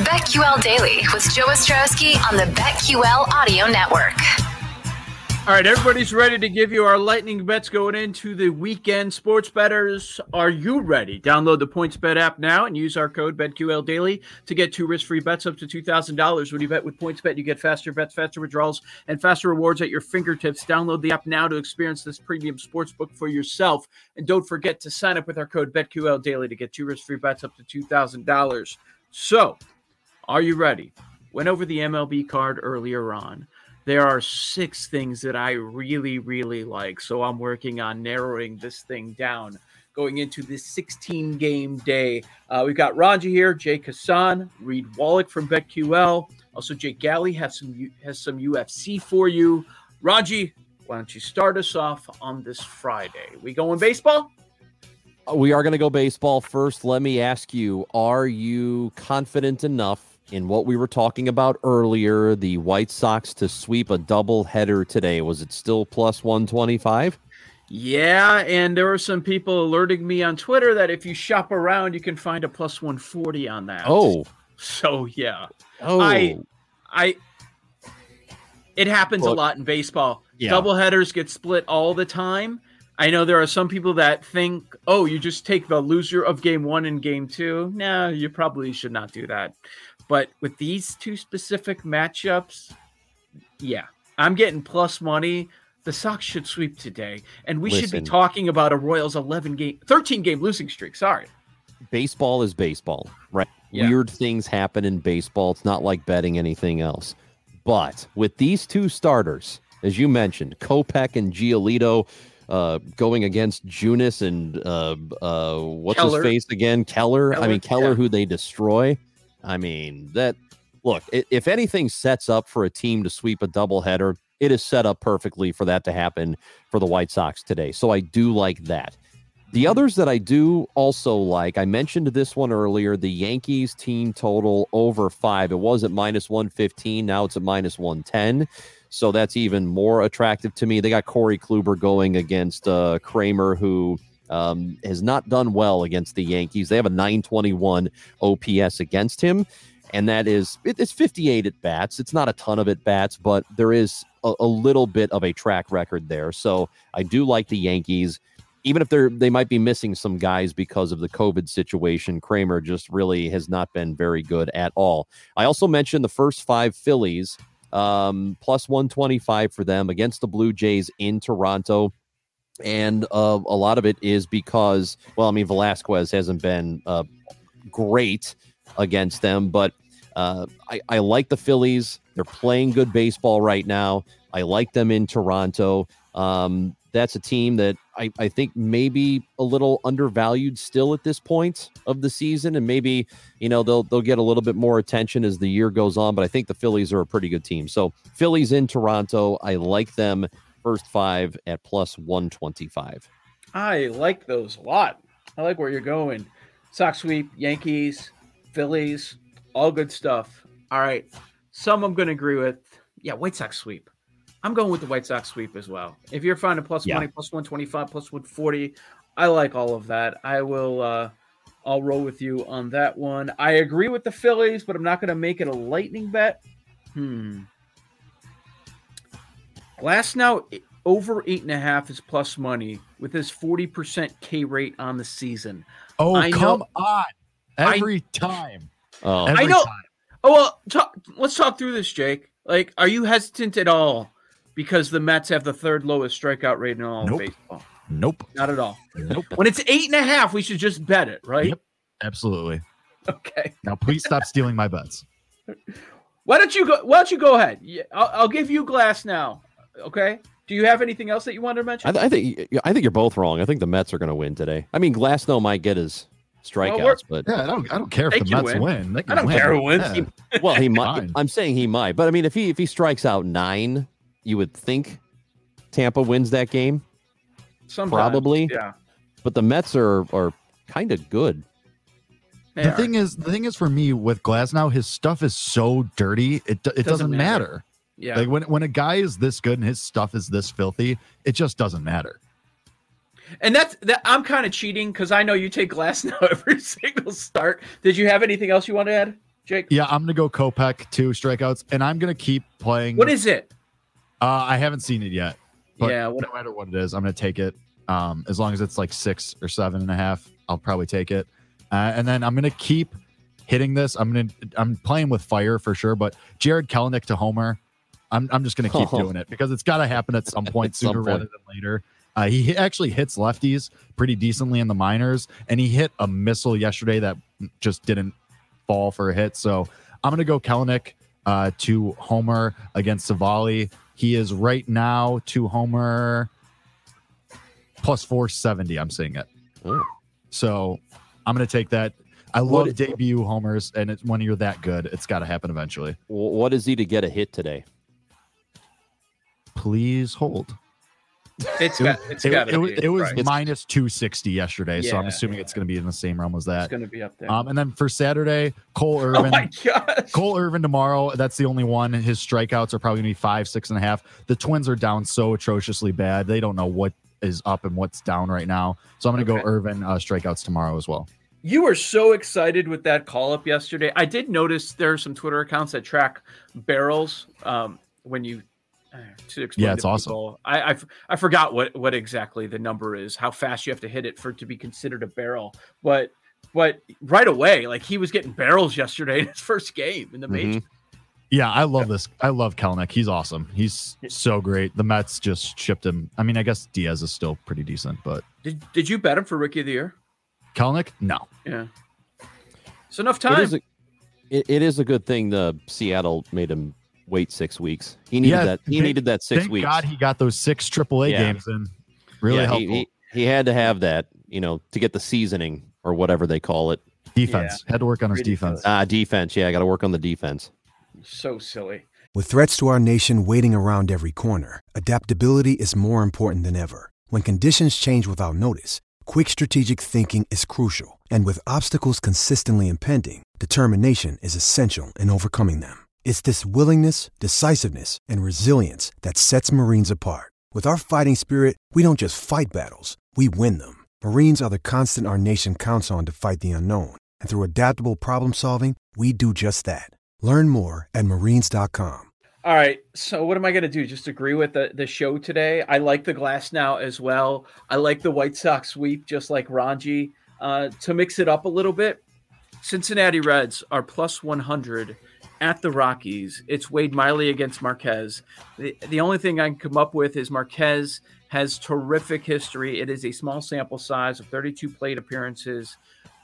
BetQL Daily with Joe Ostrowski on the BetQL Audio Network. All right, everybody's ready to give you our lightning bets going into the weekend. Sports betters, are you ready? Download the PointsBet app now and use our code BetQL Daily to get two risk-free bets up to two thousand dollars. When you bet with PointsBet, you get faster bets, faster withdrawals, and faster rewards at your fingertips. Download the app now to experience this premium sports book for yourself, and don't forget to sign up with our code BetQL Daily to get two risk-free bets up to two thousand dollars. So, are you ready? Went over the MLB card earlier on there are six things that I really, really like. So I'm working on narrowing this thing down going into this 16 game day. Uh, we've got Ranji here, Jake Hassan, Reed Wallach from BetQL. Also, Jake Galley has some has some UFC for you. Ranji, why don't you start us off on this Friday? We going baseball? We are going to go baseball first. Let me ask you: Are you confident enough in what we were talking about earlier, the White Sox to sweep a double header today. Was it still plus 125? Yeah, and there were some people alerting me on Twitter that if you shop around, you can find a plus 140 on that. Oh. So, yeah. Oh. I I it happens a lot in baseball. Yeah. Double headers get split all the time. I know there are some people that think, "Oh, you just take the loser of game 1 and game 2." No, you probably should not do that. But with these two specific matchups, yeah, I'm getting plus money. The Sox should sweep today, and we Listen, should be talking about a Royals 11 game, 13 game losing streak. Sorry. Baseball is baseball, right? Yeah. Weird things happen in baseball. It's not like betting anything else. But with these two starters, as you mentioned, Kopech and Giolito uh, going against Junis and uh, uh, what's Keller. his face again? Keller. Keller I mean, Keller, yeah. who they destroy. I mean, that look, if anything sets up for a team to sweep a doubleheader, it is set up perfectly for that to happen for the White Sox today. So I do like that. The others that I do also like, I mentioned this one earlier, the Yankees team total over five. It was at minus 115. Now it's at minus 110. So that's even more attractive to me. They got Corey Kluber going against uh, Kremer, who um, has not done well against the Yankees. They have a 921 OPS against him, and that is it's 58 at bats. It's not a ton of at bats, but there is a, a little bit of a track record there. So I do like the Yankees. Even if they're they might be missing some guys because of the COVID situation, Kremer just really has not been very good at all. I also mentioned the first five Phillies, um, plus 125 for them against the Blue Jays in Toronto and uh, a lot of it is because, well, I mean, Velasquez hasn't been uh, great against them, but uh, I, I like the Phillies. They're playing good baseball right now. I like them in Toronto. Um, that's a team that I, I think maybe a little undervalued still at this point of the season, and maybe you know they'll they'll get a little bit more attention as the year goes on. But I think the Phillies are a pretty good team. So Phillies in Toronto, I like them first five at plus 125. I like those a lot. I like where you're going. Sox sweep, Yankees, Phillies, all good stuff. All right. Some I'm going to agree with. Yeah, White Sox sweep. I'm going with the White Sox sweep as well. If you're finding plus yeah. money, plus 125, plus 140, I like all of that. I will uh I'll roll with you on that one. I agree with the Phillies, but I'm not going to make it a lightning bet. Hmm. Glasnow over eight and a half is plus money with his 40% K rate on the season. Oh, I come know, on. Every I, time. Oh. Every I know. Time. Oh, well, talk, let's talk through this, Jake. Like, are you hesitant at all because the Mets have the third lowest strikeout rate in all Nope. of baseball? Nope. Not at all. Nope. When it's eight and a half, we should just bet it, right? Yep. Absolutely. Okay. Now, please stop stealing my bets. Why don't you go? Why don't you go ahead? I'll, I'll give you Glasnow. Okay. Do you have anything else that you wanted to mention? I, th- I think I think you're both wrong. I think the Mets are going to win today. I mean, Glasnow might get his strikeouts, we're- but Yeah, I don't. I don't care if the Mets win. win. They I don't win. care who wins. Yeah. well, he might. Fine. I'm saying he might, but I mean, if he if he strikes out nine, you would think Tampa wins that game. Sometimes, probably. Yeah. But the Mets are are kind of good. They The are. thing is, the thing is for me with Glasnow, his stuff is so dirty. It do- it doesn't, matter. matter. Yeah. Like when when a guy is this good and his stuff is this filthy, it just doesn't matter. And that's that. I'm kind of cheating because I know you take glass now every single start. Did you have anything else you want to add, Jake? Yeah, I'm gonna go Kopech two strikeouts, and I'm gonna keep playing. What is it? Uh, I haven't seen it yet. Yeah. What, no matter what it is, I'm gonna take it. Um, as long as it's like six or seven and a half, I'll probably take it. Uh, and then I'm gonna keep hitting this. I'm gonna I'm playing with fire for sure. But Jared Kelenic to homer, I'm I'm just gonna keep Oh. doing it because it's got to happen at some point At some sooner rather than later. Uh, he actually hits lefties pretty decently in the minors, and he hit a missile yesterday that just didn't fall for a hit. So I'm gonna go Kelenic uh, to homer against Savali. He is right now to homer plus 470. I'm seeing it. Oh. So I'm going to take that. I What- love debut homers, and it's when you're that good, it's got to happen eventually. What is he to get a hit today? Please hold. it's It, got. It's it, got. it was, it was Right. minus 260 yesterday, so I'm Yeah, assuming it's going to be in the same realm as that. It's going to be up there. Um, and then for Saturday, Cole oh Irvin. my gosh. Cole Irvin tomorrow. That's the only one. His strikeouts are probably gonna be five, six and a half. The Twins are down so atrociously bad. They don't know what is up and what's down right now. So I'm gonna Okay. go Irvin uh, strikeouts tomorrow as well. You were so excited with that call up yesterday. I did notice there are some Twitter accounts that track barrels um, when you. To explain Yeah, to it's awesome. people. I, I f- I forgot what what exactly the number is, how fast you have to hit it for it to be considered a barrel. But but right away, like he was getting barrels yesterday in his first game in the major. Mhm. Yeah, I love this. I love Kelenic. He's awesome. He's so great. The Mets just shipped him. I mean, I guess Diaz is still pretty decent, but Did did you bet him for rookie of the year? Kelenic, no. Yeah. It's enough time. is, a, it, it is a good thing the Seattle made him wait six weeks. He needed Yeah, that. He thank- needed that six Thank weeks. God he got those six AAA Yeah. games in. Really Yeah, he- helpful. He, he, had to have that, you know, to get the seasoning or whatever they call it. defense. Had to work on his Ridiculous. defense. Ah, defense. Yeah, I got to work on the defense. so silly. With threats to our nation waiting around every corner, adaptability is more important than ever. When conditions change without notice, quick strategic thinking is crucial. And with obstacles consistently impending, determination is essential in overcoming them. It's this willingness, decisiveness, and resilience that sets Marines apart. With our fighting spirit, we don't just fight battles, we win them. Marines are the constant our nation counts on to fight the unknown. And through adaptable problem solving, we do just that. Learn more at marines.com. All right. So what am I going to do? Just agree with the, the show today? I like the Glasnow as well. I like the White Sox sweep, just like Ranji. Uh, to mix it up a little bit, Cincinnati Reds are plus 100 at the Rockies. It's Wade Miley against Marquez. The, the only thing I can come up with is Marquez has terrific history. It is a small sample size of 32 plate appearances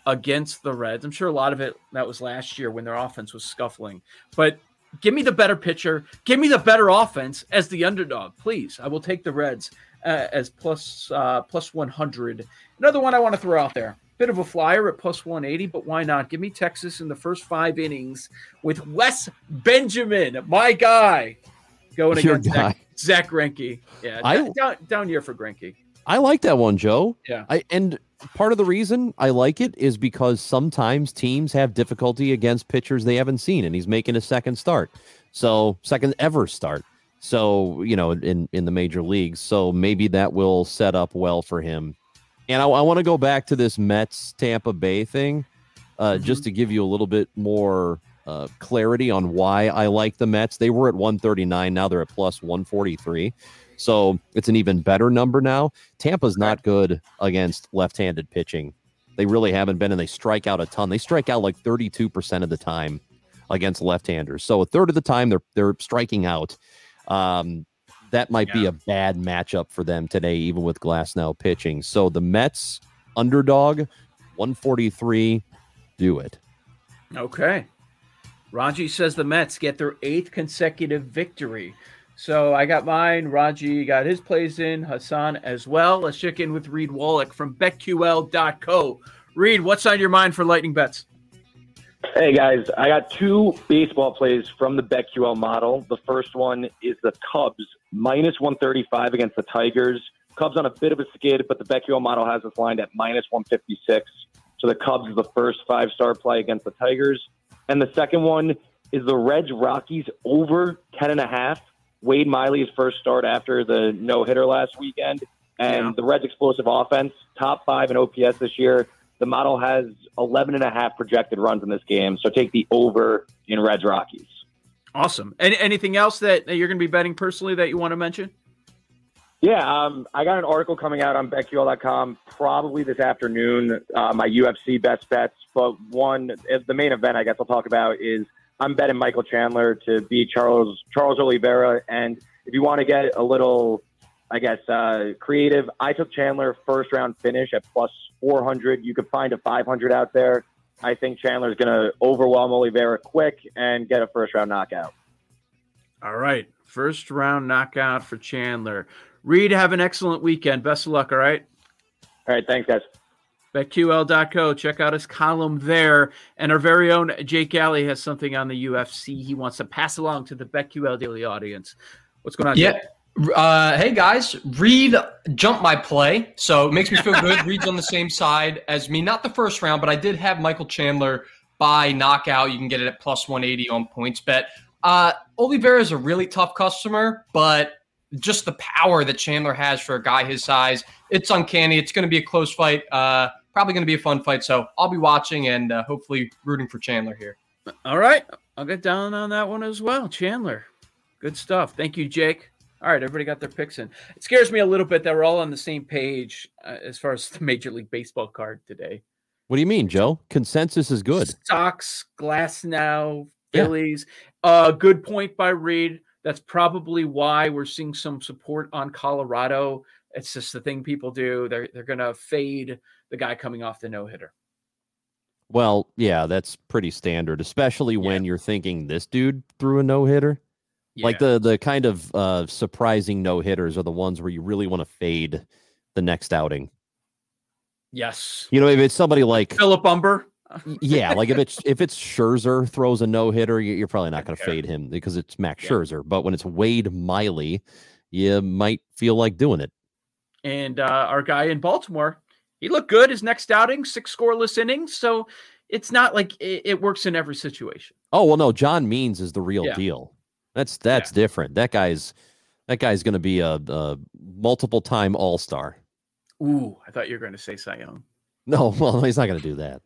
against the Reds. I'm sure a lot of it that was last year when their offense was scuffling. But give me the better pitcher. Give me the better offense as the underdog, please. I will take the Reds uh, as plus uh, plus 100. Another one I want to throw out there. Bit of a flyer at plus 180, but why not? Give me Texas in the first five innings with Wes Benjamin, my guy, going Your against guy. Zack, Zack Greinke. Yeah, I- down, down, year for Greinke. I like that one, Joe. Yeah. I and part of the reason I like it is because sometimes teams have difficulty against pitchers they haven't seen, and he's making a second start, so second ever start. So you know, in in the major leagues, so maybe that will set up well for him. And I, I want to go back to this Mets Tampa Bay thing, uh, just to give you a little bit more uh, clarity on why I like the Mets. They were at 139, now they're at plus 143. So it's an even better number now. Tampa's not good against left-handed pitching. They really haven't been, and they strike out a ton. They strike out like 32% of the time against left-handers. So a third of the time they're they're striking out. Um, that might yeah. be a bad matchup for them today, even with Glasnow pitching. So the Mets underdog, 143, do it. Okay. Raji says the Mets get their eighth consecutive victory. So I got mine. Raji got his plays in. Hassan as well. Let's check in with Reed Wallach from BetQL.co. Reed, what's on your mind for Lightning Bets? Hey guys, I got two baseball plays from the BetQL model. The first one is the Cubs minus 135 against the Tigers. Cubs on a bit of a skid, but the BetQL model has us lined at minus 156. So the Cubs is the first five star play against the Tigers. And the second one is the Reds Rockies over 10.5. Wade Miley's first start after the no hitter last weekend. And yeah. the Reds' explosive offense, top five in OPS this year. The model has 11 and a half projected runs in this game. So take the over in Reds Rockies. Awesome. Any, anything else that you're going to be betting personally that you want to mention? Yeah, um, I got an article coming out on BetQL.com probably this afternoon. Uh, my UFC best bets, but one, the main event I guess I'll talk about is I'm betting Michael Chandler to beat Charles Charles Oliveira. And if you want to get a little, I guess, uh, creative, I took Chandler first round finish at plus 400. You could find a 500 out there. I think Chandler's going to overwhelm Oliveira quick and get a first round knockout. All right, first round knockout for Chandler. Reed, have an excellent weekend. Best of luck. All right. All right. Thanks, guys. BetQL.co. Check out his column there. And our very own Jake Alley has something on the UFC he wants to pass along to the BetQL daily audience. What's going on? Yeah. Uh, hey guys, Reed jumped my play, so it makes me feel good. Reed's on the same side as me. Not the first round, but I did have Michael Chandler by knockout. You can get it at plus 180 on PointsBet. Uh, Oliveira is a really tough customer, but just the power that Chandler has for a guy his size, it's uncanny. It's going to be a close fight. Uh, probably going to be a fun fight. So I'll be watching and uh, hopefully rooting for Chandler here. All right. I'll get down on that one as well. Chandler. Good stuff. Thank you, Jake. All right, everybody got their picks in. It scares me a little bit that we're all on the same page uh, as far as the Major League Baseball card today. What do you mean, Joe? Consensus is good. Sox, Glasnow, Phillies. Yeah. Uh, good point by Reed. That's probably why we're seeing some support on Colorado. It's just the thing people do. They're they're gonna fade the guy coming off the no hitter. Well, yeah, that's pretty standard, especially when yeah. you're thinking this dude threw a no hitter. Yeah. Like the the kind of uh, surprising no hitters are the ones where you really want to fade the next outing. Yes. You know, if it's somebody like Philip Humber, yeah, like if it's if it's Scherzer throws a no hitter, you're probably not going to fade him because it's Max yeah. Scherzer. But when it's Wade Miley, you might feel like doing it. And uh, our guy in Baltimore, he looked good his next outing, six scoreless innings. So it's not like it, it works in every situation. Oh well, no, John Means is the real yeah. deal. That's that's yeah. different. That guy's that guy's going to be a, a multiple time All Star. Ooh, I thought you were going to say Cy Young. No, well, he's not going to do that.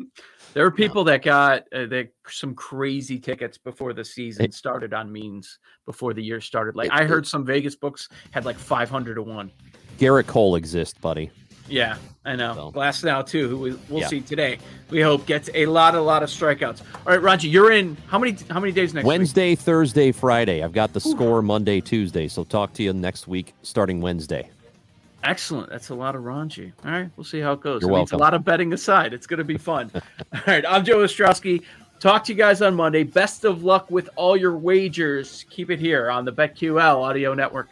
There were people no. that got uh, that some crazy tickets before the season started on means before the year started. Like I heard some Vegas books had like 500 to 1. Gerrit Cole exists, buddy. Yeah, I know. So. Glasnow too, who we, will yeah. see today. We hope gets a lot, a lot of strikeouts. All right, Raji, you're in. How many? How many days next? Wednesday, week? Thursday, Friday. I've got the Ooh. score Monday, Tuesday. So talk to you next week, starting Wednesday. Excellent. That's a lot of raunchy. All right, we'll see how it goes. You're it welcome. A lot of betting aside, it's going to be fun. all right, I'm Joe Ostrowski. Talk to you guys on Monday. Best of luck with all your wagers. Keep it here on the BetQL Audio Network.